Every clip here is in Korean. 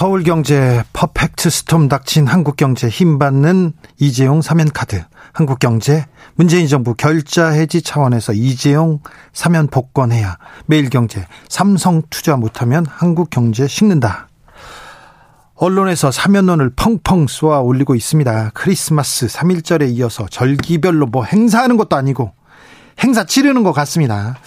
서울경제 퍼펙트 스톰 닥친 한국경제 힘받는 이재용 사면카드 한국경제 문재인 정부 결자 해지 차원에서 이재용 사면 복권해야 매일경제 삼성 투자 못하면 한국경제 식는다 언론에서 사면론을 펑펑 쏘아 올리고 있습니다. 크리스마스 3일절에 이어서 절기별로 뭐 행사하는 것도 아니고 행사 치르는 것 같습니다.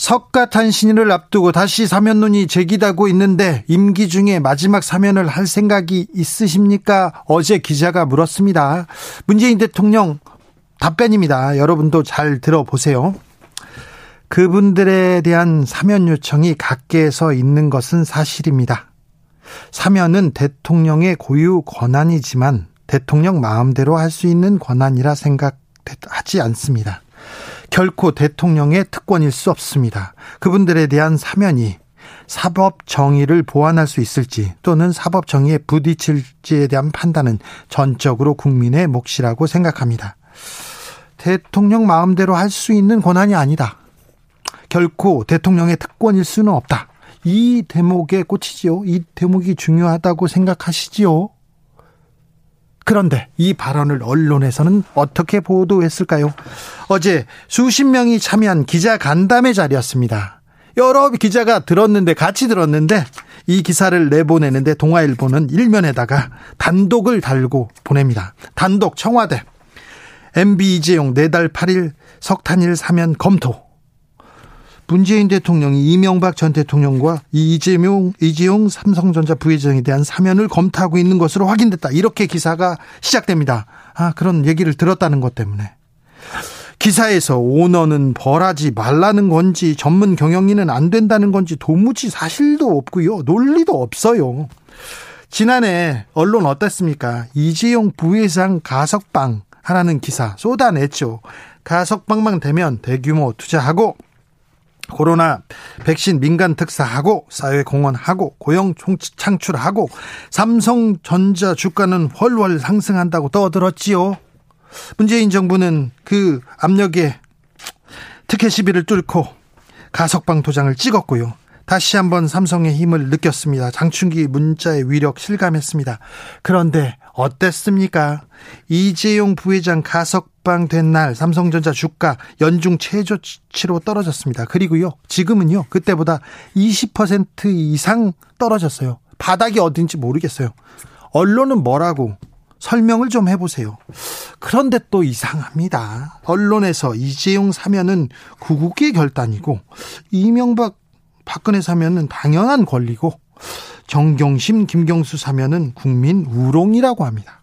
석가탄 신일을 앞두고 다시 사면론이 제기되고 있는데 임기 중에 마지막 사면을 할 생각이 있으십니까? 어제 기자가 물었습니다. 문재인 대통령 답변입니다. 여러분도 잘 들어보세요. 그분들에 대한 사면 요청이 각계에서 있는 것은 사실입니다. 사면은 대통령의 고유 권한이지만 대통령 마음대로 할 수 있는 권한이라 생각하지 않습니다. 결코 대통령의 특권일 수 없습니다. 그분들에 대한 사면이 사법 정의를 보완할 수 있을지 또는 사법 정의에 부딪힐지에 대한 판단은 전적으로 국민의 몫이라고 생각합니다. 대통령 마음대로 할 수 있는 권한이 아니다. 결코 대통령의 특권일 수는 없다. 이 대목에 꽂히지요. 이 대목이 중요하다고 생각하시지요. 그런데 이 발언을 언론에서는 어떻게 보도했을까요? 어제 수십 명이 참여한 기자 간담회 자리였습니다. 여러 기자가 들었는데 같이 들었는데 이 기사를 내보내는데 동아일보는 일면에다가 단독을 달고 보냅니다. 단독 청와대 MB 이재용 4달 8일 석탄일 사면 검토 문재인 대통령이 이명박 전 대통령과 이재용, 이재용 삼성전자 부회장에 대한 사면을 검토하고 있는 것으로 확인됐다. 이렇게 기사가 시작됩니다. 아, 그런 얘기를 들었다는 것 때문에. 기사에서 오너는 벌하지 말라는 건지 전문 경영인은 안 된다는 건지 도무지 사실도 없고요. 논리도 없어요. 지난해 언론 어땠습니까? 이재용 부회장 가석방 하라는 기사 쏟아냈죠. 가석방만 되면 대규모 투자하고 코로나 백신 민간 특사하고 사회 공헌하고 고용 창출하고 삼성전자 주가는 훨훨 상승한다고 떠들었지요. 문재인 정부는 그 압력에 특혜 시비를 뚫고 가석방 도장을 찍었고요. 다시 한번 삼성의 힘을 느꼈습니다. 장충기 문자의 위력 실감했습니다. 그런데 어땠습니까? 이재용 부회장 가석방 된 날 삼성전자 주가 연중 최저치로 떨어졌습니다. 그리고요, 지금은요, 그때보다 20% 이상 떨어졌어요. 바닥이 어딘지 모르겠어요. 언론은 뭐라고 설명을 좀 해보세요. 그런데 또 이상합니다. 언론에서 이재용 사면은 구국의 결단이고, 이명박 박근혜 사면은 당연한 권리고, 정경심, 김경수 사면은 국민 우롱이라고 합니다.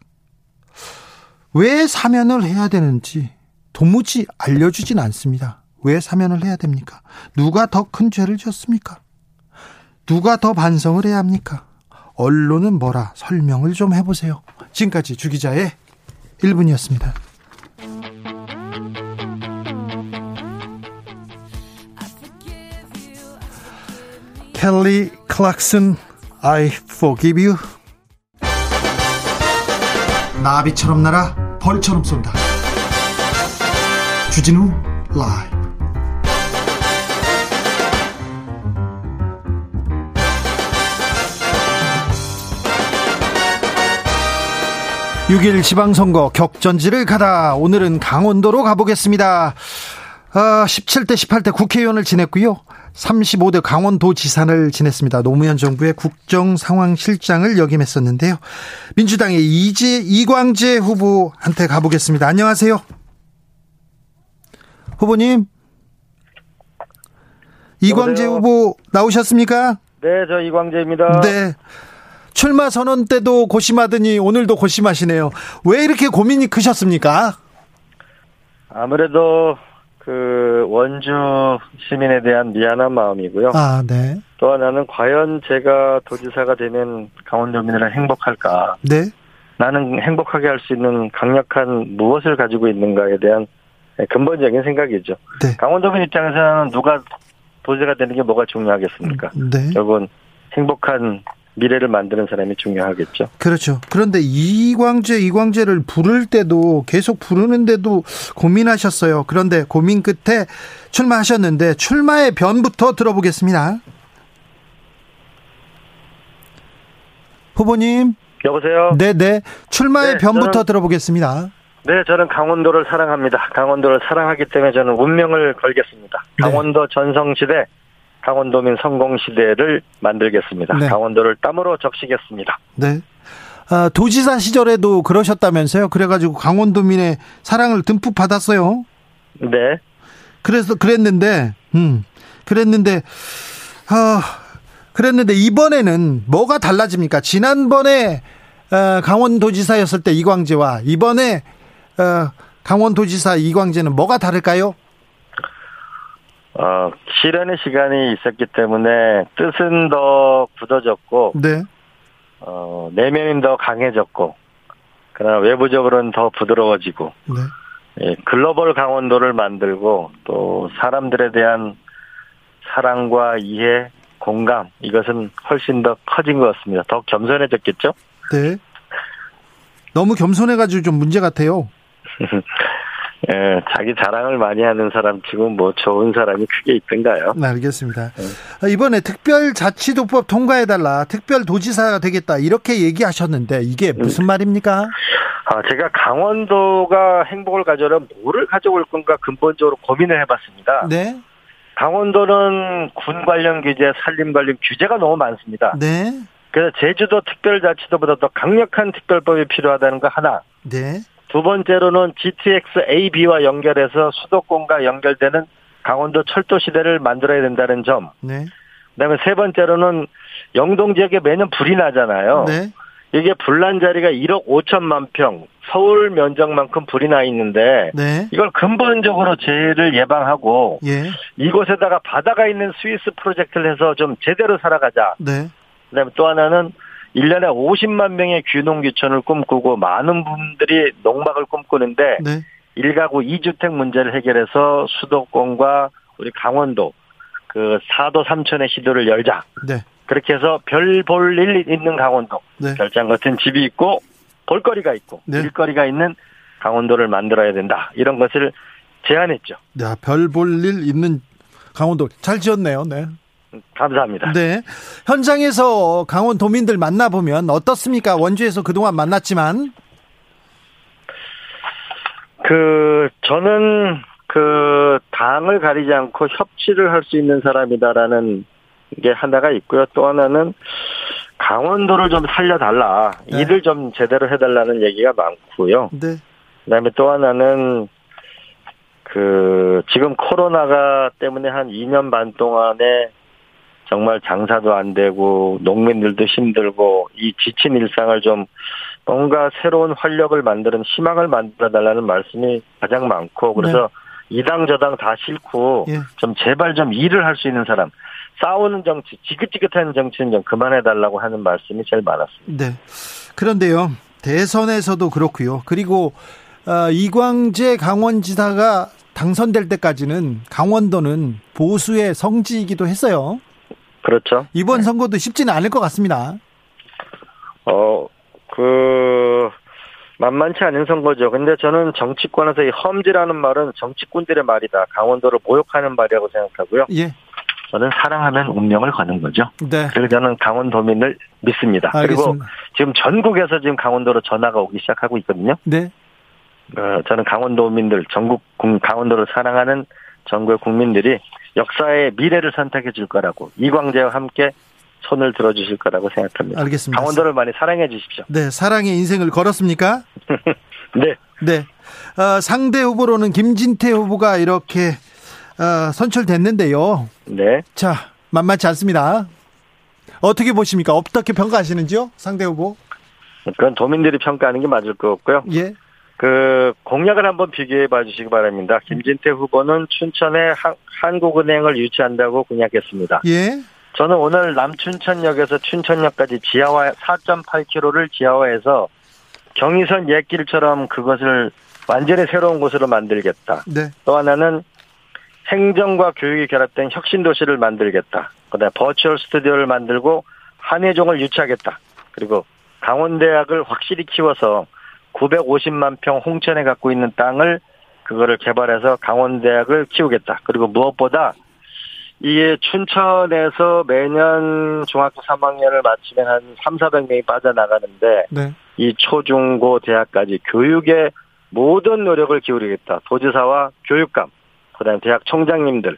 왜 사면을 해야 되는지 도무지 알려주진 않습니다. 왜 사면을 해야 됩니까? 누가 더 큰 죄를 지었습니까? 누가 더 반성을 해야 합니까? 언론은 뭐라 설명을 좀 해보세요. 지금까지 주기자의 1분이었습니다. 켈리 클락슨 I forgive you. 나비처럼 날아 벌처럼 쏜다. 주진우 라이브. 6일 지방선거 격전지를 가다 오늘은 강원도로 가보겠습니다. 아, 17대 18대 국회의원을 지냈고요. 35대 강원도지사를 지냈습니다. 노무현 정부의 국정상황실장을 역임했었는데요. 민주당의 이재 이광재 후보한테 가보겠습니다. 안녕하세요. 후보님. 이광재 여보세요? 후보 나오셨습니까? 네, 저 이광재입니다. 네. 출마 선언 때도 고심하더니 오늘도 고심하시네요. 왜 이렇게 고민이 크셨습니까? 아무래도 그 원주 시민에 대한 미안한 마음이고요. 아, 네. 또 하나는 과연 제가 도지사가 되면 강원도민들은 행복할까? 네. 나는 행복하게 할 수 있는 강력한 무엇을 가지고 있는가에 대한 근본적인 생각이죠. 네. 강원도민 입장에서는 누가 도지사가 되는 게 뭐가 중요하겠습니까? 네. 결국은 행복한 미래를 만드는 사람이 중요하겠죠. 그렇죠. 그런데 이광재, 이광재를 부를 때도 계속 부르는데도 고민하셨어요. 그런데 고민 끝에 출마하셨는데 출마의 변부터 들어보겠습니다. 후보님. 여보세요? 네네. 출마의 네, 변부터 저는- 들어보겠습니다. 네, 저는 강원도를 사랑합니다. 강원도를 사랑하기 때문에 저는 운명을 걸겠습니다. 네. 강원도 전성시대, 강원도민 성공시대를 만들겠습니다. 네. 강원도를 땀으로 적시겠습니다. 네. 아, 도지사 시절에도 그러셨다면서요. 그래가지고 강원도민의 사랑을 듬뿍 받았어요. 네. 그래서 그랬는데, 음, 그랬는데, 아, 그랬는데 이번에는 뭐가 달라집니까? 지난번에 어, 강원도지사였을 때 이광재와 이번에 어, 강원도지사 이광재는 뭐가 다를까요? 어, 실현의 시간이 있었기 때문에 뜻은 더 굳어졌고, 네, 어, 내면은 더 강해졌고, 그러나 외부적으로는 더 부드러워지고, 네, 예, 글로벌 강원도를 만들고 또 사람들에 대한 사랑과 이해, 공감 이것은 훨씬 더 커진 것 같습니다. 더 겸손해졌겠죠? 네. 너무 겸손해가지고 좀 문제 같아요. 예, 자기 자랑을 많이 하는 사람 치고 뭐 좋은 사람이 크게 있던가요? 네, 알겠습니다. 아, 이번에 특별자치도법 통과해달라, 특별도지사가 되겠다 이렇게 얘기하셨는데 이게 무슨 말입니까? 아, 제가 강원도가 행복을 가져오려면 뭐를 가져올 건가 근본적으로 고민을 해봤습니다. 네, 강원도는 군 관련 규제, 산림 관련 규제가 너무 많습니다. 네, 그래서 제주도 특별자치도보다 더 강력한 특별법이 필요하다는 거 하나. 네, 두 번째로는 GTX AB와 연결해서 수도권과 연결되는 강원도 철도 시대를 만들어야 된다는 점. 네, 그다음에 세 번째로는 영동 지역에 매년 불이 나잖아요. 네, 이게 불난 자리가 1억 5천만 평, 서울 면적만큼 불이 나 있는데 네, 이걸 근본적으로 재해를 예방하고 예, 이곳에다가 바다가 있는 스위스 프로젝트를 해서 좀 제대로 살아가자. 네, 그다음에 또 하나는 1년에 50만 명의 귀농 귀촌을 꿈꾸고 많은 분들이 농막을 꿈꾸는데 네, 1가구 2주택 문제를 해결해서 수도권과 우리 강원도 그 4도 3천의 시도를 열자. 네, 그렇게 해서 별 볼 일 있는 강원도. 네. 별장 같은 집이 있고 볼거리가 있고 네. 일거리가 있는 강원도를 만들어야 된다. 이런 것을 제안했죠. 야, 별볼 일 있는 강원도 잘 지었네요. 네. 감사합니다. 네. 현장에서 강원 도민들 만나보면 어떻습니까? 원주에서 그동안 만났지만. 그 저는 그 당을 가리지 않고 협치를 할 수 있는 사람이다라는 게 하나가 있고요. 또 하나는 강원도를 좀 살려달라. 네. 일을 좀 제대로 해달라는 얘기가 많고요. 네. 그 다음에 또 하나는 그 지금 코로나가 때문에 한 2년 반 동안에 정말 장사도 안 되고 농민들도 힘들고 이 지친 일상을 좀 뭔가 새로운 활력을 만드는 희망을 만들어 달라는 말씀이 가장 많고 그래서 이당 저당 다 싫고 예. 좀 제발 좀 일을 할 수 있는 사람 싸우는 정치 지긋지긋한 정치는 좀 그만해 달라고 하는 말씀이 제일 많았습니다. 네. 그런데요. 대선에서도 그렇고요. 그리고 어, 이광재 강원지사가 당선될 때까지는 강원도는 보수의 성지이기도 했어요. 그렇죠? 이번 선거도 쉽지는 않을 것 같습니다. 어, 그, 만만치 않은 선거죠. 근데 저는 정치권에서 이 험지라는 말은 정치꾼들의 말이다. 강원도를 모욕하는 말이라고 생각하고요. 예. 저는 사랑하면 운명을 거는 거죠. 네. 그리고 저는 강원도민을 믿습니다. 그리고 알겠습니다. 지금 전국에서 지금 강원도로 전화가 오기 시작하고 있거든요. 네. 어, 저는 강원도민들, 전국 국- 강원도를 사랑하는 전국의 국민들이 역사의 미래를 선택해 줄 거라고 이광재와 함께 손을 들어 주실 거라고 생각합니다. 알겠습니다. 강원도를 많이 사랑해 주십시오. 네. 사랑의 인생을 걸었습니까? 네. 네. 어, 상대 후보로는 김진태 후보가 이렇게 어, 선출됐는데요. 네. 자, 만만치 않습니다. 어떻게 보십니까? 어떻게 평가하시는지요? 상대 후보? 그건 도민들이 평가하는 게 맞을 것 같고요. 예. 그 공약을 한번 비교해 봐 주시기 바랍니다. 김진태 후보는 춘천에 한, 한국은행을 유치한다고 공약했습니다. 예. 저는 오늘 남춘천역에서 춘천역까지 지하화 4.8km를 지하화해서 경의선 옛길처럼 그것을 완전히 새로운 곳으로 만들겠다. 네. 또 하나는 행정과 교육이 결합된 혁신 도시를 만들겠다. 그다음에 버추얼 스튜디오를 만들고 한예종을 유치하겠다. 그리고 강원대학을 확실히 키워서 950만 평 홍천에 갖고 있는 땅을 그거를 개발해서 강원대학을 키우겠다. 그리고 무엇보다 이게 춘천에서 매년 중학교 3학년을 마치면 한 3, 400명이 빠져나가는데 네. 이 초중고 대학까지 교육에 모든 노력을 기울이겠다. 도지사와 교육감, 그다음에 대학 총장님들,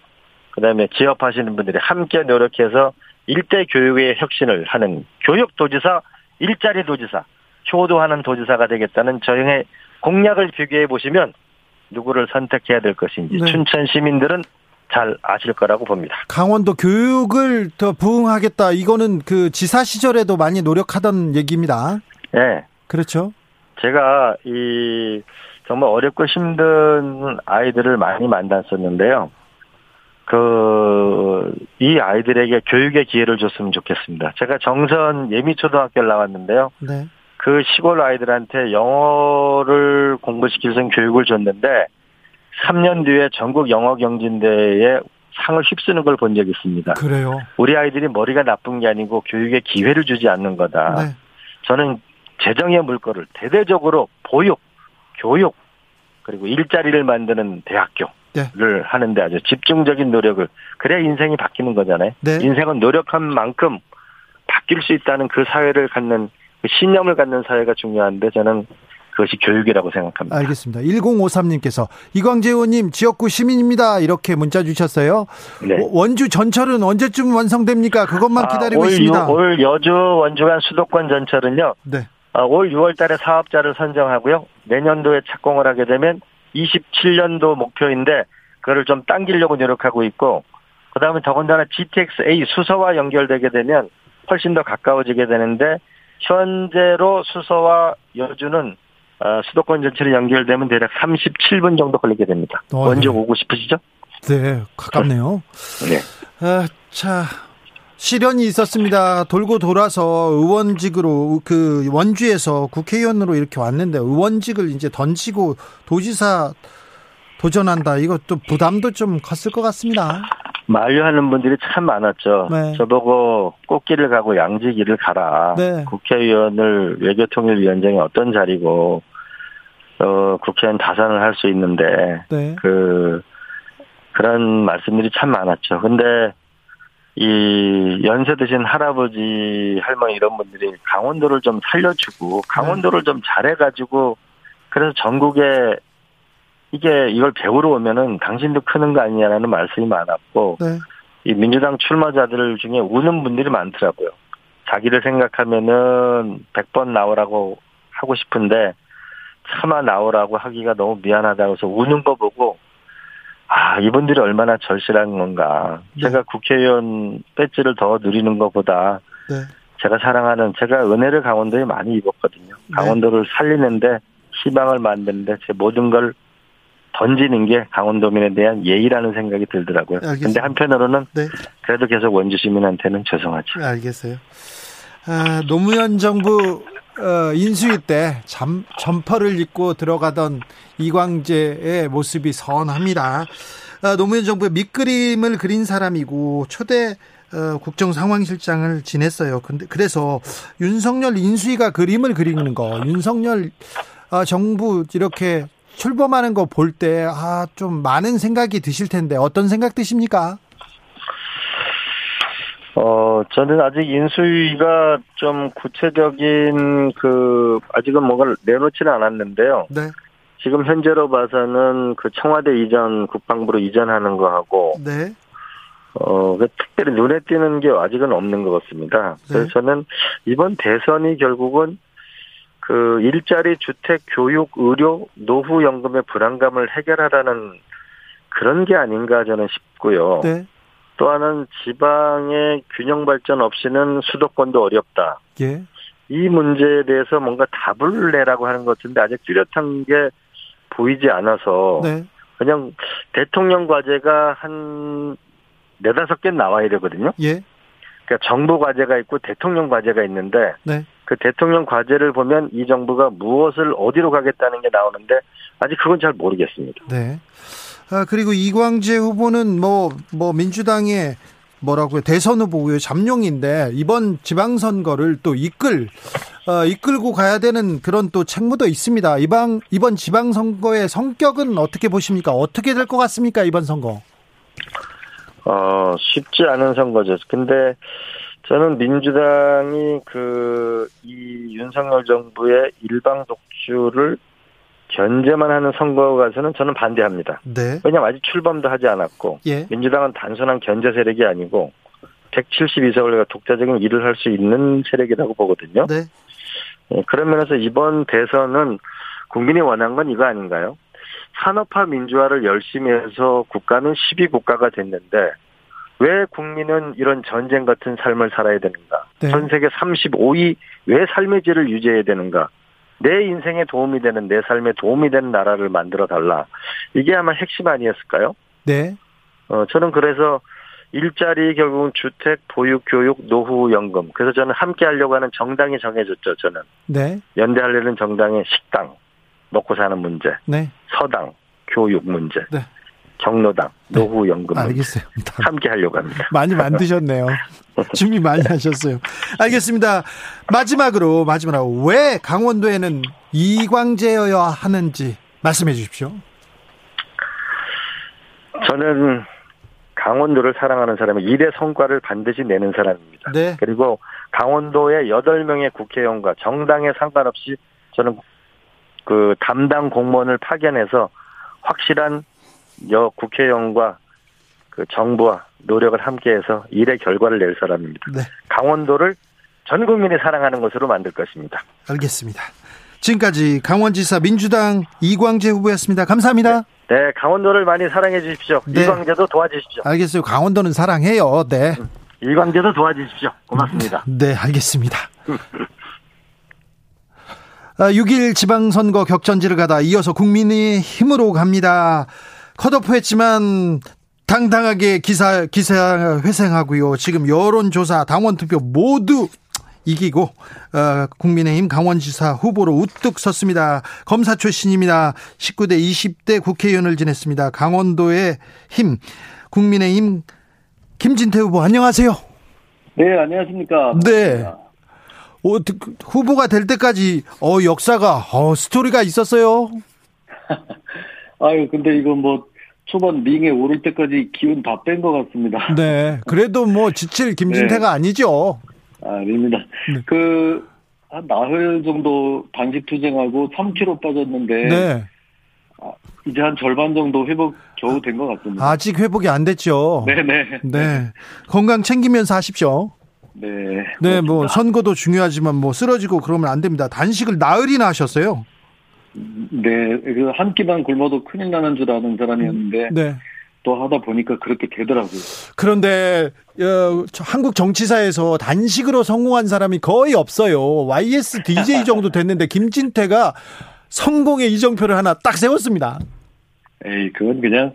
그다음에 지업하시는 분들이 함께 노력해서 일대 교육의 혁신을 하는 교육 도지사, 일자리 도지사, 효도하는 도지사가 되겠다는 저형의 공약을 비교해 보시면 누구를 선택해야 될 것인지 네. 춘천 시민들은 잘 아실 거라고 봅니다. 강원도 교육을 더 부흥하겠다. 이거는 그 지사 시절에도 많이 노력하던 얘기입니다. 네. 그렇죠. 제가 이 정말 어렵고 힘든 아이들을 많이 만났었는데요. 그, 이 아이들에게 교육의 기회를 줬으면 좋겠습니다. 제가 정선 예미초등학교를 나왔는데요. 네. 그 시골 아이들한테 영어를 공부시킬 수 있는 교육을 줬는데 3년 뒤에 전국 영어 경진대회에 상을 휩쓰는 걸 본 적이 있습니다. 그래요. 우리 아이들이 머리가 나쁜 게 아니고 교육에 기회를 주지 않는 거다. 네. 저는 재정의 물꼬를 대대적으로 보육, 교육, 그리고 일자리를 만드는 대학교를 네. 하는데 아주 집중적인 노력을 그래야 인생이 바뀌는 거잖아요. 네. 인생은 노력한 만큼 바뀔 수 있다는 그 사회를 갖는 그 신념을 갖는 사회가 중요한데 저는 그것이 교육이라고 생각합니다. 알겠습니다. 1053님께서 이광재 의원님 지역구 시민입니다. 이렇게 문자 주셨어요. 네. 원주 전철은 언제쯤 완성됩니까? 그것만 기다리고 아, 올, 있습니다. 유- 올 여주 원주간 수도권 전철은요. 네. 아, 올 6월 달에 사업자를 선정하고요. 내년도에 착공을 하게 되면 27년도 목표인데 그거를 좀 당기려고 노력하고 있고 그다음에 더군다나 GTX-A 수서와 연결되게 되면 훨씬 더 가까워지게 되는데 현재로 수서와 여주는 어, 수도권 전철이 연결되면 대략 37분 정도 걸리게 됩니다. 어, 원주 네. 오고 싶으시죠? 네, 가깝네요. 네. 아, 자, 시련이 있었습니다. 돌고 돌아서 의원직으로 그 원주에서 국회의원으로 이렇게 왔는데 의원직을 이제 던지고 도지사 도전한다. 이것도 부담도 좀 컸을 것 같습니다. 만류하는 분들이 참 많았죠. 네. 저보고 꽃길을 가고 양지길을 가라. 네. 국회의원을 외교통일위원장이 어떤 자리고 어 국회의원 다산을 할 수 있는데 네. 그 그런 말씀들이 참 많았죠. 근데 이 연세 드신 할아버지 할머니 이런 분들이 강원도를 좀 살려주고 강원도를 좀 잘해가지고 그래서 전국에 이게 이걸 배우러 오면은 당신도 크는 거 아니냐라는 말씀이 많았고 네. 이 민주당 출마자들 중에 우는 분들이 많더라고요. 자기를 생각하면은 100번 나오라고 하고 싶은데 차마 나오라고 하기가 너무 미안하다고 해서 우는 거 보고 아, 이분들이 얼마나 절실한 건가. 네. 제가 국회의원 배지를 더 누리는 것보다 네. 제가 사랑하는 제가 은혜를 강원도에 많이 입었거든요. 네. 강원도를 살리는데 희망을 만드는데 제 모든 걸 던지는 게 강원도민에 대한 예의라는 생각이 들더라고요. 알겠습니다. 근데 한편으로는 네. 그래도 계속 원주 시민한테는 죄송하죠. 알겠어요. 아, 노무현 정부 어, 인수위 때 잠, 점퍼를 입고 들어가던 이광재의 모습이 선합니다. 아, 노무현 정부의 밑그림을 그린 사람이고 초대 어, 국정 상황실장을 지냈어요. 근데 그래서 윤석열 인수위가 그림을 그리는 거, 윤석열 어, 정부 이렇게 출범하는 거 볼 때 아, 좀 많은 생각이 드실 텐데 어떤 생각 드십니까? 어, 저는 아직 인수위가 좀 구체적인 그, 아직은 뭔가를 내놓지는 않았는데요. 네, 지금 현재로 봐서는 그 청와대 이전, 국방부로 이전하는 거하고, 네, 어, 그 특별히 눈에 띄는 게 아직은 없는 것 같습니다. 그래서 네. 저는 이번 대선이 결국은 그 일자리, 주택, 교육, 의료, 노후 연금의 불안감을 해결하라는 그런 게 아닌가 저는 싶고요. 네, 또 하나는 지방의 균형 발전 없이는 수도권도 어렵다. 예, 이 문제에 대해서 뭔가 답을 내라고 하는 것 같은데 아직 뚜렷한 게 보이지 않아서 네. 그냥 대통령 과제가 한 네다섯 개 나와야 되거든요. 예. 그러니까 정부 과제가 있고 대통령 과제가 있는데 네. 그 대통령 과제를 보면 이 정부가 무엇을 어디로 가겠다는 게 나오는데 아직 그건 잘 모르겠습니다. 네. 아, 그리고 이광재 후보는 뭐, 뭐, 민주당의 뭐라고요? 대선 후보고요. 잠룡인데, 이번 지방선거를 또 이끌, 어, 이끌고 가야 되는 그런 또 책무도 있습니다. 이번, 이번 지방선거의 성격은 어떻게 보십니까? 어떻게 될 것 같습니까? 이번 선거? 어, 쉽지 않은 선거죠. 근데 저는 민주당이 그, 이 윤석열 정부의 일방 독주를 견제만 하는 선거가 가서는 저는 반대합니다. 네. 왜냐면 아직 출범도 하지 않았고, 예. 민주당은 단순한 견제 세력이 아니고, 172석을 독자적인 일을 할 수 있는 세력이라고 보거든요. 네. 예, 그런 면에서 이번 대선은 국민이 원한 건 이거 아닌가요? 산업화 민주화를 열심히 해서 국가는 12국가가 됐는데 왜 국민은 이런 전쟁 같은 삶을 살아야 되는가? 네. 전 세계 35위 왜 삶의 질을 유지해야 되는가? 내 인생에 도움이 되는 내 삶에 도움이 되는 나라를 만들어 달라. 이게 아마 핵심 아니었을까요? 네. 어, 저는 그래서 일자리 결국은 주택, 보육, 교육, 노후 연금. 그래서 저는 함께 하려고 하는 정당이 정해졌죠, 저는. 네. 연대하려는 정당의 식당, 먹고 사는 문제, 네. 서당, 교육 문제, 네. 경로당, 네. 노후 연금 문제. 알겠어요. 다 함께 하려고 합니다. 많이 만드셨네요. 준비 많이 하셨어요. 알겠습니다. 마지막으로, 마지막으로, 왜 강원도에는 이광재여야 하는지 말씀해 주십시오. 저는 강원도를 사랑하는 사람이 일의 성과를 반드시 내는 사람입니다. 네. 그리고 강원도의 8명의 국회의원과 정당에 상관없이 저는 그 담당 공무원을 파견해서 확실한 여 국회의원과 그 정부와 노력을 함께해서 일의 결과를 낼 사람입니다. 네. 강원도를 전 국민이 사랑하는 것으로 만들 것입니다. 알겠습니다. 지금까지 강원지사 민주당 이광재 후보였습니다. 감사합니다. 네, 강원도를 많이 사랑해 주십시오. 네. 이광재도 도와주십시오. 알겠어요. 강원도는 사랑해요. 네. 이광재도 도와주십시오. 고맙습니다. 네, 알겠습니다. 아, 6일 지방선거 격전지를 가다 이어서 국민의 힘으로 갑니다. 컷오프 했지만 당당하게 기사, 기사 회생하고요. 지금 여론조사, 당원 투표 모두 이기고, 어, 국민의힘 강원지사 후보로 우뚝 섰습니다. 검사 출신입니다. 19대, 20대 국회의원을 지냈습니다. 강원도의 힘, 국민의힘 김진태 후보, 안녕하세요. 네, 안녕하십니까. 네. 어, 그, 후보가 될 때까지 어 역사가 어 스토리가 있었어요. 아유, 근데 이거 뭐 초반 링에 오를 때까지 기운 다 뺀 것 같습니다. 네. 그래도 뭐 지칠 김진태가 네. 아니죠. 아, 아닙니다. 네. 그, 한 나흘 정도 단식 투쟁하고 3kg 빠졌는데, 네. 이제 한 절반 정도 회복 겨우 된 것 같습니다. 아직 회복이 안 됐죠. 네네. 네. 건강 챙기면서 하십시오. 네. 네, 뭐 그렇습니다. 선거도 중요하지만 뭐 쓰러지고 그러면 안 됩니다. 단식을 나흘이나 하셨어요. 네, 그 한 끼만 굶어도 큰일 나는 줄 아는 사람이었는데, 네. 또 하다 보니까 그렇게 되더라고요. 그런데 어, 저 한국 정치사에서 단식으로 성공한 사람이 거의 없어요. YS DJ 정도 됐는데 김진태가 성공의 이정표를 하나 딱 세웠습니다. 에이, 그건 그냥,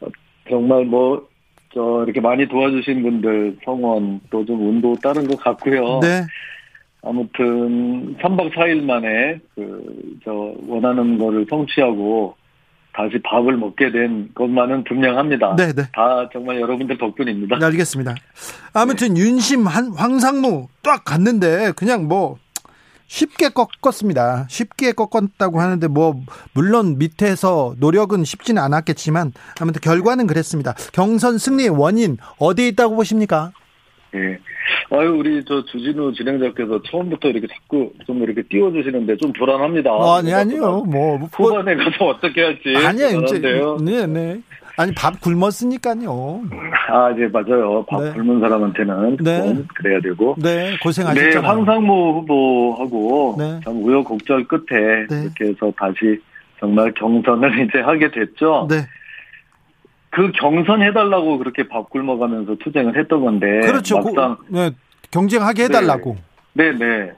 어, 정말 뭐, 저, 이렇게 많이 도와주신 분들, 성원, 또 좀 운도 따른 것 같고요. 네. 아무튼, 3박 4일 만에, 그, 저, 원하는 거를 성취하고, 다시 밥을 먹게 된 것만은 분명합니다. 네, 네. 다 정말 여러분들 덕분입니다. 네, 알겠습니다. 아무튼 윤심 한 황상무 딱 갔는데 그냥 뭐 쉽게 꺾었습니다. 쉽게 꺾었다고 하는데 뭐 물론 밑에서 노력은 쉽지는 않았겠지만 아무튼 결과는 그랬습니다. 경선 승리의 원인 어디에 있다고 보십니까? 예. 아유, 우리 저 주진우 진행자께서 처음부터 이렇게 자꾸 좀 이렇게 띄워주시는데 좀 불안합니다. 아니 아니요. 뭐 후반에 가서 어떻게 할지. 아니야 이제. 네, 네. 아니 밥 굶었으니까요. 아, 네, 맞아요. 밥 네. 굶은 사람한테는 네. 좀 그래야 되고. 네, 네, 고생하셨잖아요. 황상무 후보하고 네. 참 우여곡절 끝에 네. 이렇게 해서 다시 정말 경선을 이제 하게 됐죠. 네. 그 경선 해달라고 그렇게 밥 굶어가면서 투쟁을 했던 건데. 그렇죠. 막상, 고- 네, 경쟁하게 해달라고. 네, 네.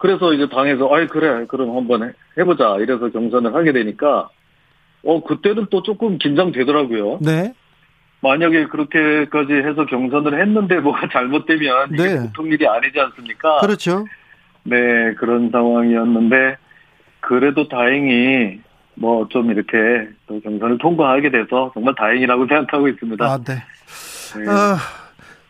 그래서 이제 당에서, 아이, 그래, 그럼 한번 해- 해보자. 이래서 경선을 하게 되니까, 어, 그때는 또 조금 긴장되더라고요. 네. 만약에 그렇게까지 해서 경선을 했는데 뭐가 잘못되면 이게 네. 보통 일이 아니지 않습니까? 그렇죠. 네, 그런 상황이었는데 그래도 다행히 뭐 좀 이렇게 또 경선을 통과하게 돼서 정말 다행이라고 생각하고 있습니다. 아, 네. 네. 어,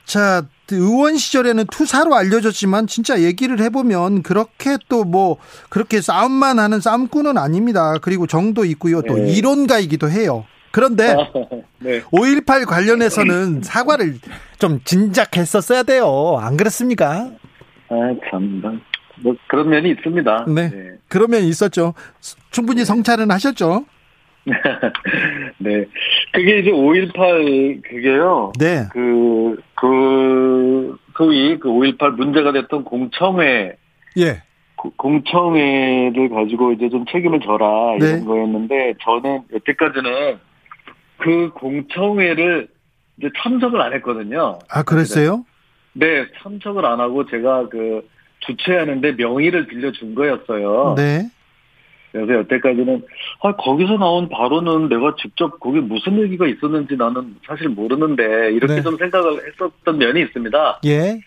자, 의원 시절에는 투사로 알려졌지만 진짜 얘기를 해보면 그렇게 또 뭐 그렇게 싸움만 하는 싸움꾼은 아닙니다. 그리고 정도 있고요. 또 네. 이론가이기도 해요. 그런데 네. 5.18 관련해서는 사과를 좀 진작했었어야 돼요. 안 그렇습니까? 아, 참. 뭐 그런 면이 있습니다. 네. 그러면 있었죠. 충분히 성찰은 하셨죠? 네. 그게 이제 5.18 그게요. 네. 그, 그, 소위 그 5.18 문제가 됐던 공청회, 예. 고- 공청회를 가지고 이제 좀 책임을 져라 이런 네. 거였는데 저는 여태까지는 그 공청회를 이제 참석을 안 했거든요. 아, 그랬어요? 네, 참석을 안 하고 제가 그 주최하는데 명의를 빌려준 거였어요. 네. 그래서 여태까지는 아, 거기서 나온 발언은 내가 직접 거기 무슨 얘기가 있었는지 나는 사실 모르는데 이렇게 네. 좀 생각을 했었던 면이 있습니다. 예.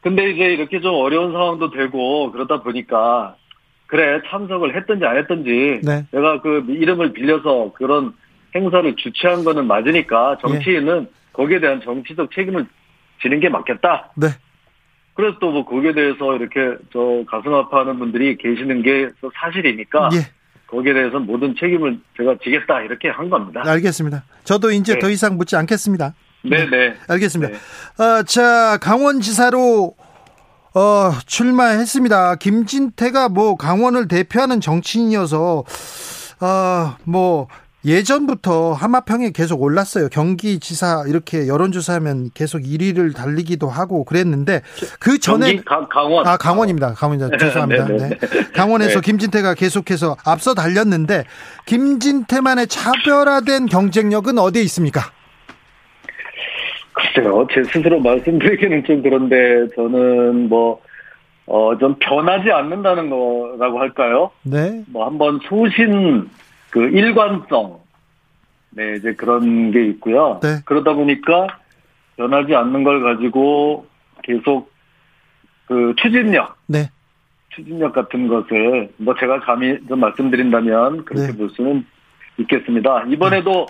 근데 이제 이렇게 좀 어려운 상황도 되고 그러다 보니까 그래 참석을 했든지 안 했든지 네. 내가 그 이름을 빌려서 그런 행사를 주최한 거는 맞으니까 예. 정치인은 거기에 대한 정치적 책임을 지는 게 맞겠다. 네. 그래서 또 뭐 거기에 대해서 이렇게 저 가슴 아파하는 분들이 계시는 게 사실이니까 예. 거기에 대해서 모든 책임을 제가 지겠다 이렇게 한 겁니다. 알겠습니다. 저도 이제 네. 더 이상 묻지 않겠습니다. 네, 네. 알겠습니다. 네. 어, 자, 강원지사로 어, 출마했습니다. 김진태가 뭐 강원을 대표하는 정치인이어서 어, 뭐 예전부터 하마평에 계속 올랐어요. 경기지사 이렇게 여론조사하면 계속 1위를 달리기도 하고 그랬는데 그 전에 강, 강원. 아 강원입니다. 강원입니다. 죄송합니다. 네, 네, 네. 강원에서 네. 김진태가 계속해서 앞서 달렸는데 김진태만의 차별화된 경쟁력은 어디에 있습니까? 글쎄요, 제 스스로 말씀드리기는 좀 그런데 저는 뭐, 어, 좀 변하지 않는다는 거라고 할까요? 네. 뭐 한번 소신, 그 일관성, 네, 이제 그런 게 있고요. 네. 그러다 보니까 변하지 않는 걸 가지고 계속 그 추진력, 네. 추진력 같은 것을 뭐 제가 감히 좀 말씀드린다면 그렇게 네. 볼 수는 있겠습니다. 이번에도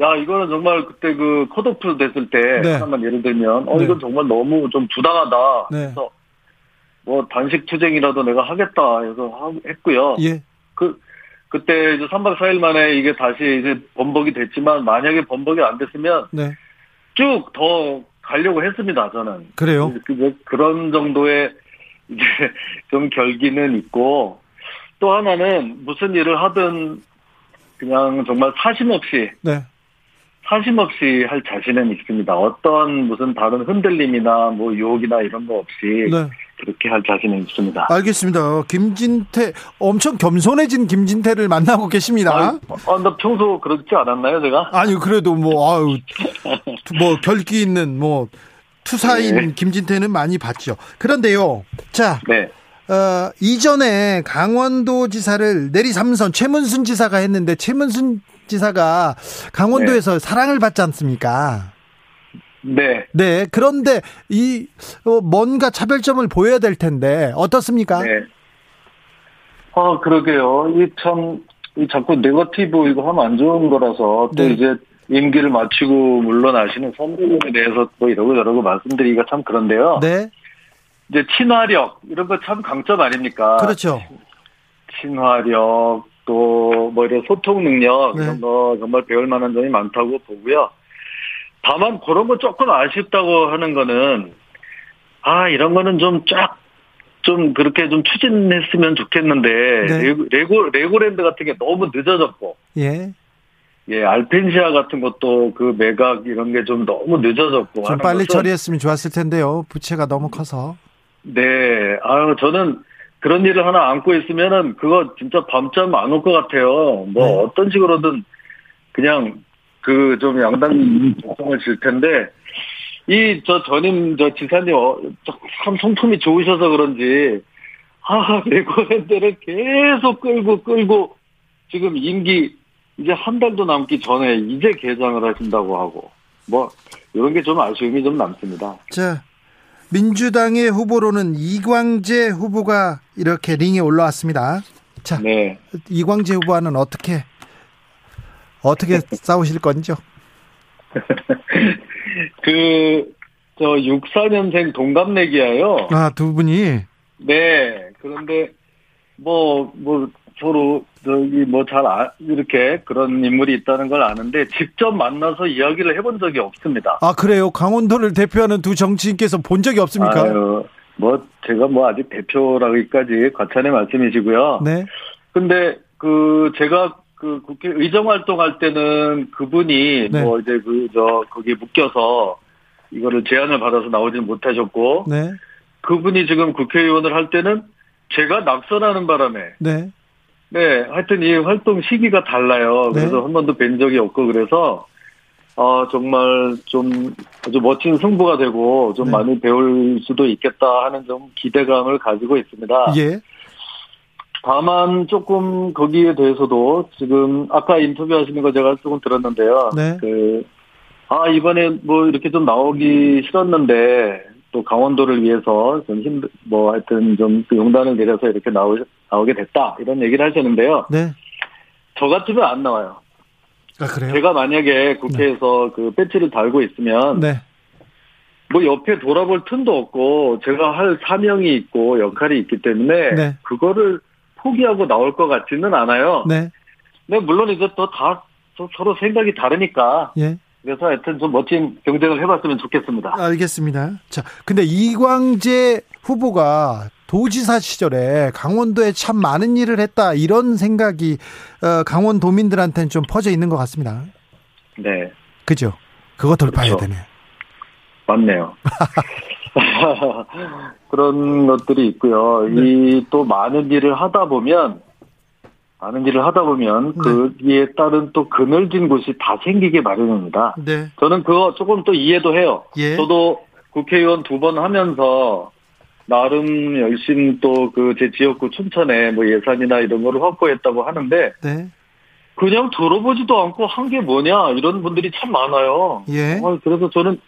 야 이거는 정말 그때 그 컷오프 됐을 때 네. 하나만 예를 들면 어 네. 이건 정말 너무 좀 부당하다. 네. 그래서 뭐 단식 투쟁이라도 내가 하겠다 해서 하- 했고요. 예. 그 그때 이제 3박 4일 만에 이게 다시 이제 번복이 됐지만 만약에 번복이 안 됐으면 네. 쭉더 가려고 했습니다. 저는. 그래요. 그- 그런 정도의 이제 좀 결기는 있고 또 하나는 무슨 일을 하든 그냥 정말 사심 없이 네. 사심 없이 할 자신은 있습니다. 어떤 무슨 다른 흔들림이나 뭐 유혹이나 이런 거 없이 네. 그렇게 할 자신은 있습니다. 알겠습니다. 김진태 엄청 겸손해진 김진태를 만나고 계십니다. 아, 아, 나 평소 그렇지 않았나요, 제가? 아니 그래도 뭐 아유 뭐 결기 있는 뭐 투사인 네. 김진태는 많이 봤죠. 그런데요. 자, 네. 어, 이전에 강원도 지사를 내리 삼선 최문순 지사가 했는데 최문순 지사가 강원도에서 사랑을 받지 않습니까? 네. 네. 그런데 이 어, 뭔가 차별점을 보여야 될 텐데 어떻습니까? 네. 아, 그러게요. 이 참, 이 자꾸 네거티브 이거 하면 안 좋은 거라서 또 네. 이제 임기를 마치고 물러나시는 선배님에 대해서 또 이러고 저러고 말씀드리기가 참 그런데요. 네. 이제 친화력, 이런 거 참 강점 아닙니까? 그렇죠. 친화력, 또 뭐 이런 소통 능력, 네. 이런 거 정말 배울 만한 점이 많다고 보고요. 다만 그런 거 조금 아쉽다고 하는 거는, 아, 이런 거는 좀 쫙, 좀 그렇게 좀 추진했으면 좋겠는데, 네. 레고, 레고, 레고랜드 같은 게 너무 늦어졌고, 예. 예, 알펜시아 같은 것도 그 매각 이런 게 좀 너무 늦어졌고. 좀 빨리 처리했으면 좋았을 텐데요. 부채가 너무 커서. 네, 아유, 저는 그런 일을 하나 안고 있으면은 그거 진짜 밤잠 안 올 것 같아요. 뭐 네. 어떤 식으로든 그냥 그 좀 양당이 결정을 질 텐데 이 저 전임 저 지사님 어, 참 성품이 좋으셔서 그런지 아 레고랜드를 계속 끌고 끌고 지금 임기 이제 한 달도 남기 전에 이제 개장을 하신다고 하고 뭐 이런 게 좀 아쉬움이 좀 남습니다. 자, 민주당의 후보로는 이광재 후보가 이렇게 링에 올라왔습니다. 자, 네. 이광재 후보와는 어떻게 어떻게 싸우실 건죠? 그, 저, 64년생 동갑내기야요. 아, 두 분이? 네. 그런데, 뭐, 뭐, 서로, 저기, 뭐, 잘, 아, 이렇게 그런 인물이 있다는 걸 아는데, 직접 만나서 이야기를 해본 적이 없습니다. 아, 그래요? 강원도를 대표하는 두 정치인께서 본 적이 없습니까? 아유, 뭐, 제가 뭐, 아직 대표라기까지 과찬의 말씀이시고요. 네. 근데, 그, 제가 그 국회 의정 활동할 때는 그분이 네. 뭐 이제 그 저 거기에 묶여서 이거를 제안을 받아서 나오지는 못하셨고 네. 그분이 지금 국회의원을 할 때는 제가 낙선하는 바람에 네. 네, 하여튼 이 활동 시기가 달라요. 네. 그래서 한 번도 뵌 적이 없고 그래서 어 정말 좀 아주 멋진 승부가 되고 좀 네. 많이 배울 수도 있겠다 하는 좀 기대감을 가지고 있습니다. 예. 다만 조금 거기에 대해서도 지금 아까 인터뷰하시는 거 제가 조금 들었는데요. 네. 그, 아, 이번에 뭐 이렇게 좀 나오기 싫었는데 또 강원도를 위해서 좀 힘들, 뭐 하여튼 좀그 용단을 내려서 이렇게 나오, 나오게 됐다. 이런 얘기를 하셨는데요. 네. 저 같으면 안 나와요. 아, 그래요? 제가 만약에 국회에서 네. 그 배치를 달고 있으면 네. 뭐 옆에 돌아볼 틈도 없고 제가 할 사명이 있고 역할이 있기 때문에 네. 그거를 포기하고 나올 것 같지는 않아요. 네. 네, 물론 이제 또다 서로 생각이 다르니까. 예. 그래서 하여튼 좀 멋진 경쟁을 해봤으면 좋겠습니다. 알겠습니다. 자, 근데 이광재 후보가 도지사 시절에 강원도에 참 많은 일을 했다 이런 생각이 어, 강원도민들한테는 좀 퍼져 있는 것 같습니다. 네. 그죠? 그거 돌파해야 그렇죠. 되네. 맞네요. 그런 것들이 있고요. 네. 이또 많은 일을 하다 보면 많은 일을 하다 보면 네. 거기에 따른 또 그늘진 곳이 다 생기게 마련입니다. 네. 저는 그거 조금 또 이해도 해요. 예. 저도 국회의원 두 번 하면서 나름 열심히 또 그 제 지역구 춘천에 뭐 예산이나 이런 거를 확보했다고 하는데 네. 그냥 들어보지도 않고 한 게 뭐냐 이런 분들이 참 많아요. 예. 어, 그래서 저는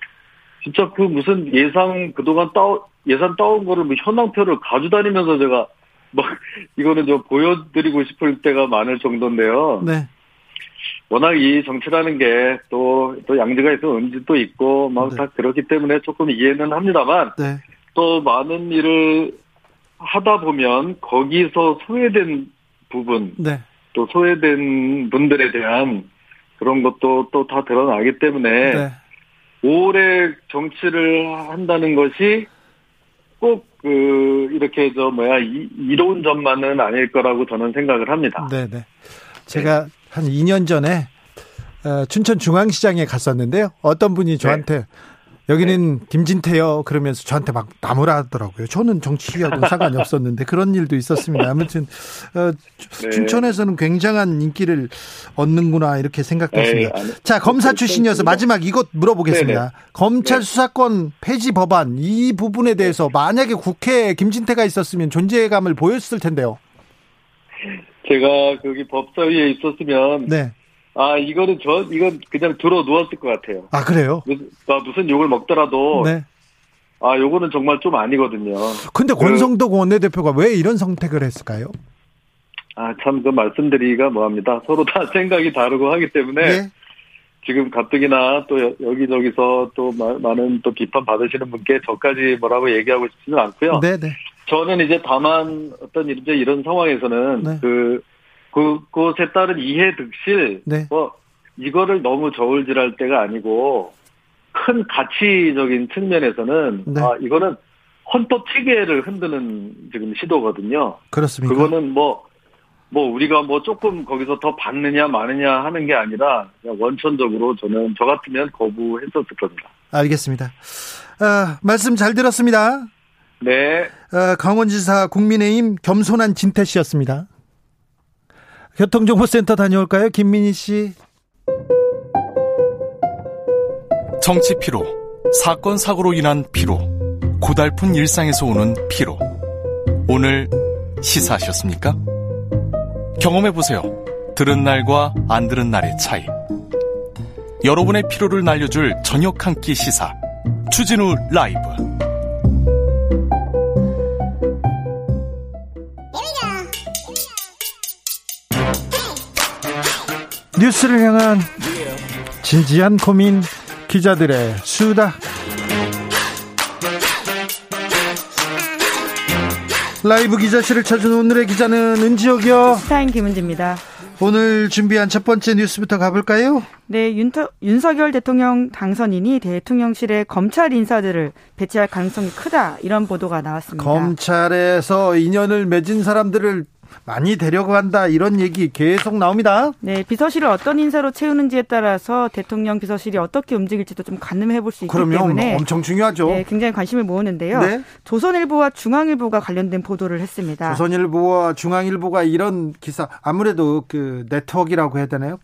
진짜 그 무슨 예상 그동안 따 예산 따온 거를 뭐 현황표를 가져다니면서 제가 뭐 이거는 좀 보여드리고 싶을 때가 많을 정도인데요. 네. 워낙 이 정치라는 게 또또 양지가 있어 음지도 있고 막다 네. 그렇기 때문에 조금 이해는 합니다만 네. 또 많은 일을 하다 보면 거기서 소외된 부분 네. 또 소외된 분들에 대한 그런 것도 또 다 드러나기 때문에 네. 오래 정치를 한다는 것이 꼭 그 이렇게 저 뭐야 이, 이로운 점만은 아닐 거라고 저는 생각을 합니다. 네네. 네. 제가 네. 한 2년 전에 어, 춘천 중앙시장에 갔었는데요. 어떤 분이 저한테 네. 여기는 네. 김진태요. 그러면서 저한테 막 나무라 하더라고요. 저는 정치하고 상관이 없었는데 그런 일도 있었습니다. 아무튼 어, 네. 춘천에서는 굉장한 인기를 얻는구나 이렇게 생각했습니다. 네, 자 검사 출신이어서 마지막 이것 물어보겠습니다. 검찰 네. 수사권 폐지 법안 이 부분에 대해서 만약에 국회에 김진태가 있었으면 존재감을 보였을 텐데요. 제가 거기 법사위에 있었으면 네. 아, 이거는 저, 이건 그냥 들어 누웠을 것 같아요. 아, 그래요? 무슨, 아, 무슨 욕을 먹더라도. 네. 아, 요거는 정말 좀 아니거든요. 근데 그 권성도 그, 원내대표가 왜 이런 선택을 했을까요? 아, 참, 그 말씀드리기가 뭐합니다. 서로 다 생각이 다르고 하기 때문에. 네? 지금 가뜩이나 또 여기저기서 또 많은 또 비판 받으시는 분께 저까지 뭐라고 얘기하고 싶지는 않고요. 네네. 네. 저는 이제 다만 어떤 이제 이런 상황에서는 네. 그 그, 그것에 따른 이해 득실, 네. 뭐, 이거를 너무 저울질할 때가 아니고, 큰 가치적인 측면에서는, 네. 아, 이거는 헌법 체계를 흔드는 지금 시도거든요. 그렇습니까? 그거는 뭐, 뭐, 우리가 뭐 조금 거기서 더 받느냐, 마느냐 하는 게 아니라, 원천적으로 저는 저 같으면 거부했었을 겁니다. 알겠습니다. 아, 말씀 잘 들었습니다. 네. 아, 강원지사 국민의힘 겸손한 진태 씨였습니다. 교통정보센터 다녀올까요? 김민희 씨. 정치 피로, 사건 사고로 인한 피로, 고달픈 일상에서 오는 피로. 오늘 시사하셨습니까? 경험해 보세요. 들은 날과 안 들은 날의 차이. 여러분의 피로를 날려줄 저녁 한 끼 시사. 추진우 라이브. 뉴스를 향한 진지한 고민 기자들의 수다. 라이브 기자실을 찾은 오늘의 기자는 은지혁이요. 스타인 김은지입니다. 오늘 준비한 첫 번째 뉴스부터 가볼까요? 네, 윤터, 윤석열 대통령 당선인이 대통령실에 검찰 인사들을 배치할 가능성이 크다 이런 보도가 나왔습니다. 검찰에서 인연을 맺은 사람들을 많이 데려간다 이런 얘기 계속 나옵니다. 네, 비서실을 어떤 인사로 채우는지에 따라서 대통령 비서실이 어떻게 움직일지도 좀 가늠해 볼 수 있기 그럼요, 때문에 엄청 중요하죠. 네, 굉장히 관심을 모으는데요. 네. 조선일보와 중앙일보가 관련된 보도를 했습니다. 조선일보와 중앙일보가 이런 기사 아무래도 그 네트워크라고 해야 되나요?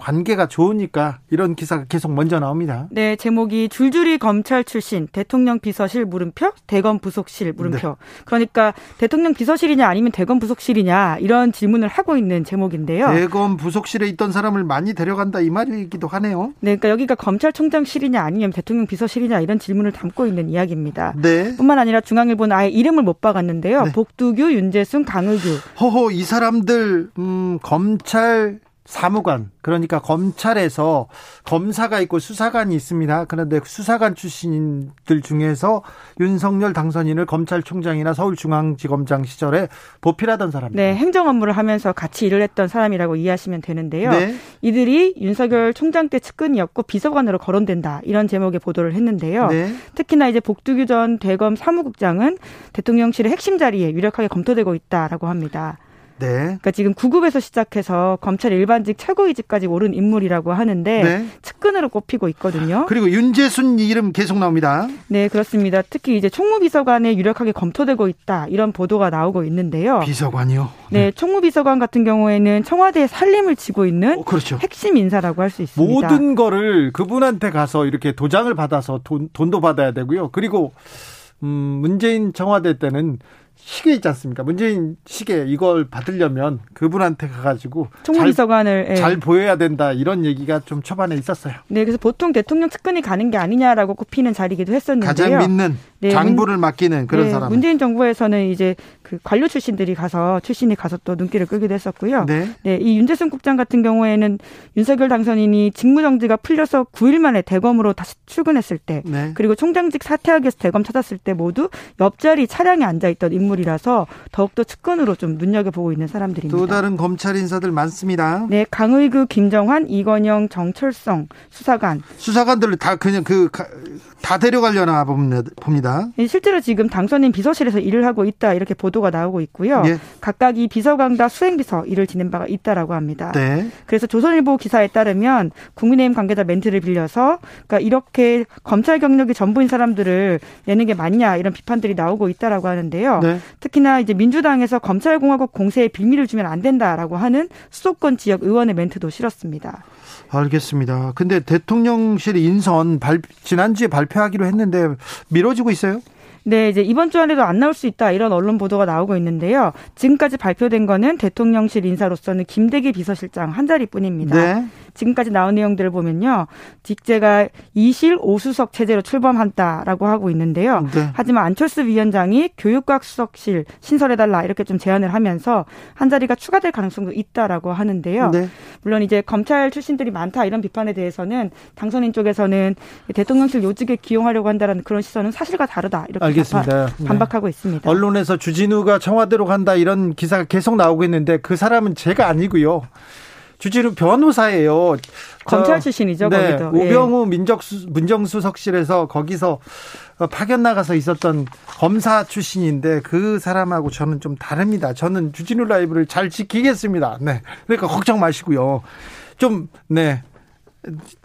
관계가 좋으니까 이런 기사가 계속 먼저 나옵니다. 네, 제목이 줄줄이 검찰 출신 대통령 비서실 물음표 대검 부속실 물음표. 네. 그러니까 대통령 비서실이냐 아니면 대검 부속실이냐 이런 질문을 하고 있는 제목인데요. 대검 부속실에 있던 사람을 많이 데려간다 이 말이기도 하네요. 네, 그러니까 여기가 검찰총장실이냐 아니면 대통령 비서실이냐 이런 질문을 담고 있는 이야기입니다. 네. 뿐만 아니라 중앙일보는 아예 이름을 못 박았는데요. 네. 복두규, 윤재순, 강의규. 허허 이 사람들 음, 검찰 사무관 그러니까 검찰에서 검사가 있고 수사관이 있습니다. 그런데 수사관 출신들 중에서 윤석열 당선인을 검찰총장이나 서울중앙지검장 시절에 보필하던 사람입니다. 네, 행정 업무를 하면서 같이 일을 했던 사람이라고 이해하시면 되는데요. 네. 이들이 윤석열 총장 때 측근이었고 비서관으로 거론된다 이런 제목의 보도를 했는데요. 네. 특히나 이제 복두규 전 대검 사무국장은 대통령실의 핵심 자리에 유력하게 검토되고 있다라고 합니다. 네. 그러니까 지금 구급에서 시작해서 검찰 일반직 최고위직까지 오른 인물이라고 하는데 네. 측근으로 꼽히고 있거든요. 그리고 윤재순 이름 계속 나옵니다. 네, 그렇습니다. 특히 이제 총무비서관에 유력하게 검토되고 있다 이런 보도가 나오고 있는데요. 비서관이요? 네, 네 총무비서관 같은 경우에는 청와대의 살림을 지고 있는 어, 그렇죠. 핵심 인사라고 할 수 있습니다. 모든 거를 그분한테 가서 이렇게 도장을 받아서 돈, 돈도 받아야 되고요. 그리고 음, 문재인 청와대 때는 시계 있지 않습니까? 문재인 시계 이걸 받으려면 그분한테 가가지고 총무비서관을 잘, 예. 잘, 보여야 된다 이런 얘기가 좀 초반에 있었어요. 네, 그래서 보통 대통령 측근이 가는 게 아니냐라고 꼽히는 자리기도 했었는데요. 가장 믿는 네, 장부를 맡기는 그런 네, 사람. 문재인 정부에서는 이제 그 관료 출신들이 가서 출신이 가서 또 눈길을 끌기도 했었고요. 네. 네, 이 윤재승 국장 같은 경우에는 윤석열 당선인이 직무정지가 풀려서 9일 만에 대검으로 다시 출근했을 때, 네. 그리고 총장직 사퇴하기 위해서 대검 찾았을 때 모두 옆자리 차량에 앉아 있던 인물이라서 더욱더 측근으로 좀 눈여겨 보고 있는 사람들입니다. 또 다른 검찰 인사들 많습니다. 네, 강의구, 김정환, 이건영, 정철성 수사관. 수사관들을 다 그냥 그 다 데려가려나 봅니다. 실제로 지금 당선인 비서실에서 일을 하고 있다 이렇게 보도 가 나오고 있고요. 예. 각각 이 비서관과 수행비서 일을 지낸 바가 있다라고 합니다. 네. 그래서 조선일보 기사에 따르면 국민의힘 관계자 멘트를 빌려서 그러니까 이렇게 검찰 경력이 전부인 사람들을 내는 게 맞냐 이런 비판들이 나오고 있다라고 하는데요. 네. 특히나 이제 민주당에서 검찰공화국 공세에 빌미를 주면 안 된다라고 하는 수도권 지역 의원의 멘트도 실었습니다. 알겠습니다. 근데 대통령실 인선 발, 지난주에 발표하기로 했는데 미뤄지고 있어요? 네, 이제 이번 주 안에도 안 나올 수 있다 이런 언론 보도가 나오고 있는데요. 지금까지 발표된 거는 대통령실 인사로서는 김대기 비서실장 한 자리뿐입니다. 네. 지금까지 나온 내용들을 보면요. 직제가 이실 오수석 체제로 출범한다라고 하고 있는데요. 네. 하지만 안철수 위원장이 교육학 수석실 신설해달라 이렇게 좀 제안을 하면서 한 자리가 추가될 가능성도 있다라고 하는데요. 네. 물론 이제 검찰 출신들이 많다 이런 비판에 대해서는 당선인 쪽에서는 대통령실 요직에 기용하려고 한다라는 그런 시선은 사실과 다르다 이렇게 알겠습니다. 네. 반박하고 네. 있습니다. 언론에서 주진우가 청와대로 간다 이런 기사가 계속 나오고 있는데 그 사람은 제가 아니고요. 주진우 변호사예요. 검찰 출신이죠. 네, 거기도. 우병우 예. 민정수, 민정수석실에서 거기서 파견 나가서 있었던 검사 출신인데 그 사람하고 저는 좀 다릅니다. 저는 주진우 라이브를 잘 지키겠습니다. 네, 그러니까 걱정 마시고요. 좀 네.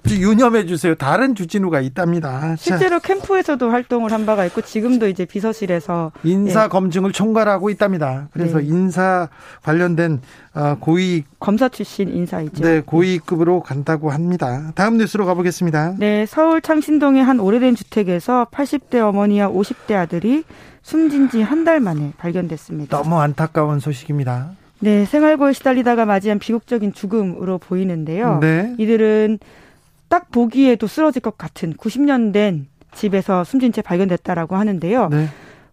유념해 주세요. 다른 주진우가 있답니다. 실제로 자. 캠프에서도 활동을 한 바가 있고 지금도 이제 비서실에서 인사 검증을 총괄하고 있답니다. 그래서 네. 인사 관련된 어, 고위 검사 출신 인사이죠. 네, 고위급으로 간다고 합니다. 다음 뉴스로 가보겠습니다. 네, 서울 창신동의 한 오래된 주택에서 80대 어머니와 50대 아들이 숨진 지 한 달 만에 발견됐습니다. 너무 안타까운 소식입니다. 네, 생활고에 시달리다가 맞이한 비극적인 죽음으로 보이는데요. 네. 이들은 딱 보기에도 쓰러질 것 같은 90년 된 집에서 숨진 채 발견됐다라고 하는데요. 네.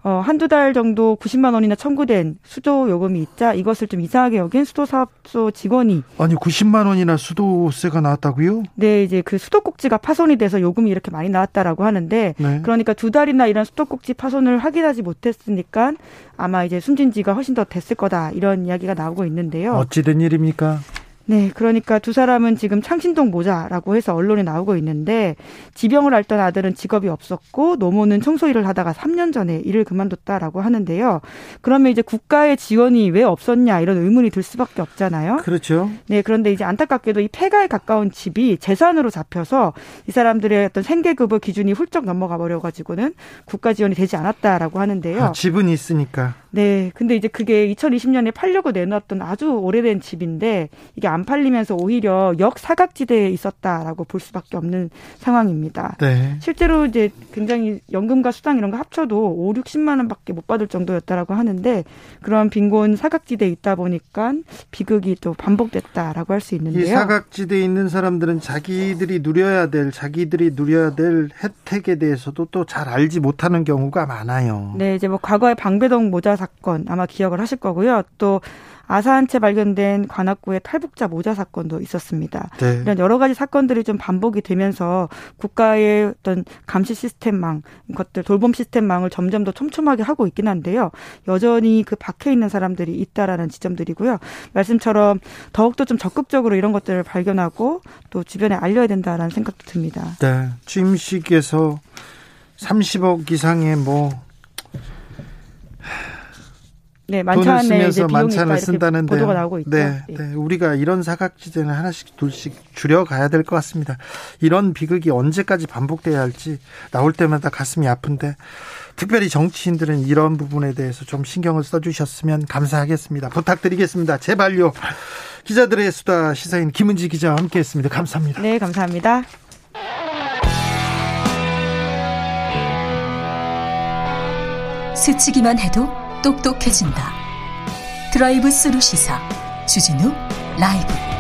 어, 한두 달 정도 90만 원이나 청구된 수도 요금이 있자 이것을 좀 이상하게 여긴 수도사업소 직원이 아니 90만 원이나 수도세가 나왔다고요? 네, 이제 그 수도꼭지가 파손이 돼서 요금이 이렇게 많이 나왔다라고 하는데 네. 그러니까 두 달이나 이런 수도꼭지 파손을 확인하지 못했으니까 아마 이제 숨진 지가 훨씬 더 됐을 거다 이런 이야기가 나오고 있는데요. 어찌 된 일입니까? 네, 그러니까 두 사람은 지금 창신동 모자라고 해서 언론에 나오고 있는데 지병을 앓던 아들은 직업이 없었고 노모는 청소 일을 하다가 3년 전에 일을 그만뒀다라고 하는데요. 그러면 이제 국가의 지원이 왜 없었냐 이런 의문이 들 수밖에 없잖아요. 그렇죠. 네, 그런데 이제 안타깝게도 이 폐가에 가까운 집이 재산으로 잡혀서 이 사람들의 어떤 생계급여 기준이 훌쩍 넘어가 버려 가지고는 국가 지원이 되지 않았다라고 하는데요. 아, 집은 있으니까. 네, 근데 이제 그게 2020년에 팔려고 내놨던 아주 오래된 집인데 이게 안 팔리면서 오히려 역사각지대에 있었다라고 볼 수밖에 없는 상황입니다. 네. 실제로 이제 굉장히 연금과 수당 이런 거 합쳐도 5, 60만 원밖에 못 받을 정도였다라고 하는데 그런 빈곤 사각지대에 있다 보니까 비극이 또 반복됐다라고 할 수 있는데요. 이 사각지대에 있는 사람들은 자기들이 누려야 될 자기들이 누려야 될 혜택에 대해서도 또 잘 알지 못하는 경우가 많아요. 네, 이제 뭐 과거에 방배동 모자 사건 아마 기억을 하실 거고요. 또 아사한 채 발견된 관악구의 탈북자 모자 사건도 있었습니다. 네. 이런 여러 가지 사건들이 좀 반복이 되면서 국가의 어떤 감시 시스템망, 것들 돌봄 시스템망을 점점 더 촘촘하게 하고 있긴 한데요. 여전히 그 박혀 있는 사람들이 있다라는 지점들이고요. 말씀처럼 더욱더 좀 적극적으로 이런 것들을 발견하고 또 주변에 알려야 된다라는 생각도 듭니다. 네. 취임식에서 30억 이상의 뭐 네, 만찬에 쓰면서 만찬을 쓴다는데 보도가 나오고 있죠. 네, 네. 네, 우리가 이런 사각지대는 하나씩 둘씩 줄여가야 될 것 같습니다. 이런 비극이 언제까지 반복돼야 할지 나올 때마다 가슴이 아픈데 특별히 정치인들은 이런 부분에 대해서 좀 신경을 써주셨으면 감사하겠습니다. 부탁드리겠습니다. 제발요. 기자들의 수다 시사인 김은지 기자와 함께했습니다. 감사합니다. 네, 감사합니다. 스치기만 해도 똑똑해진다. 드라이브 스루 시사 주진우 라이브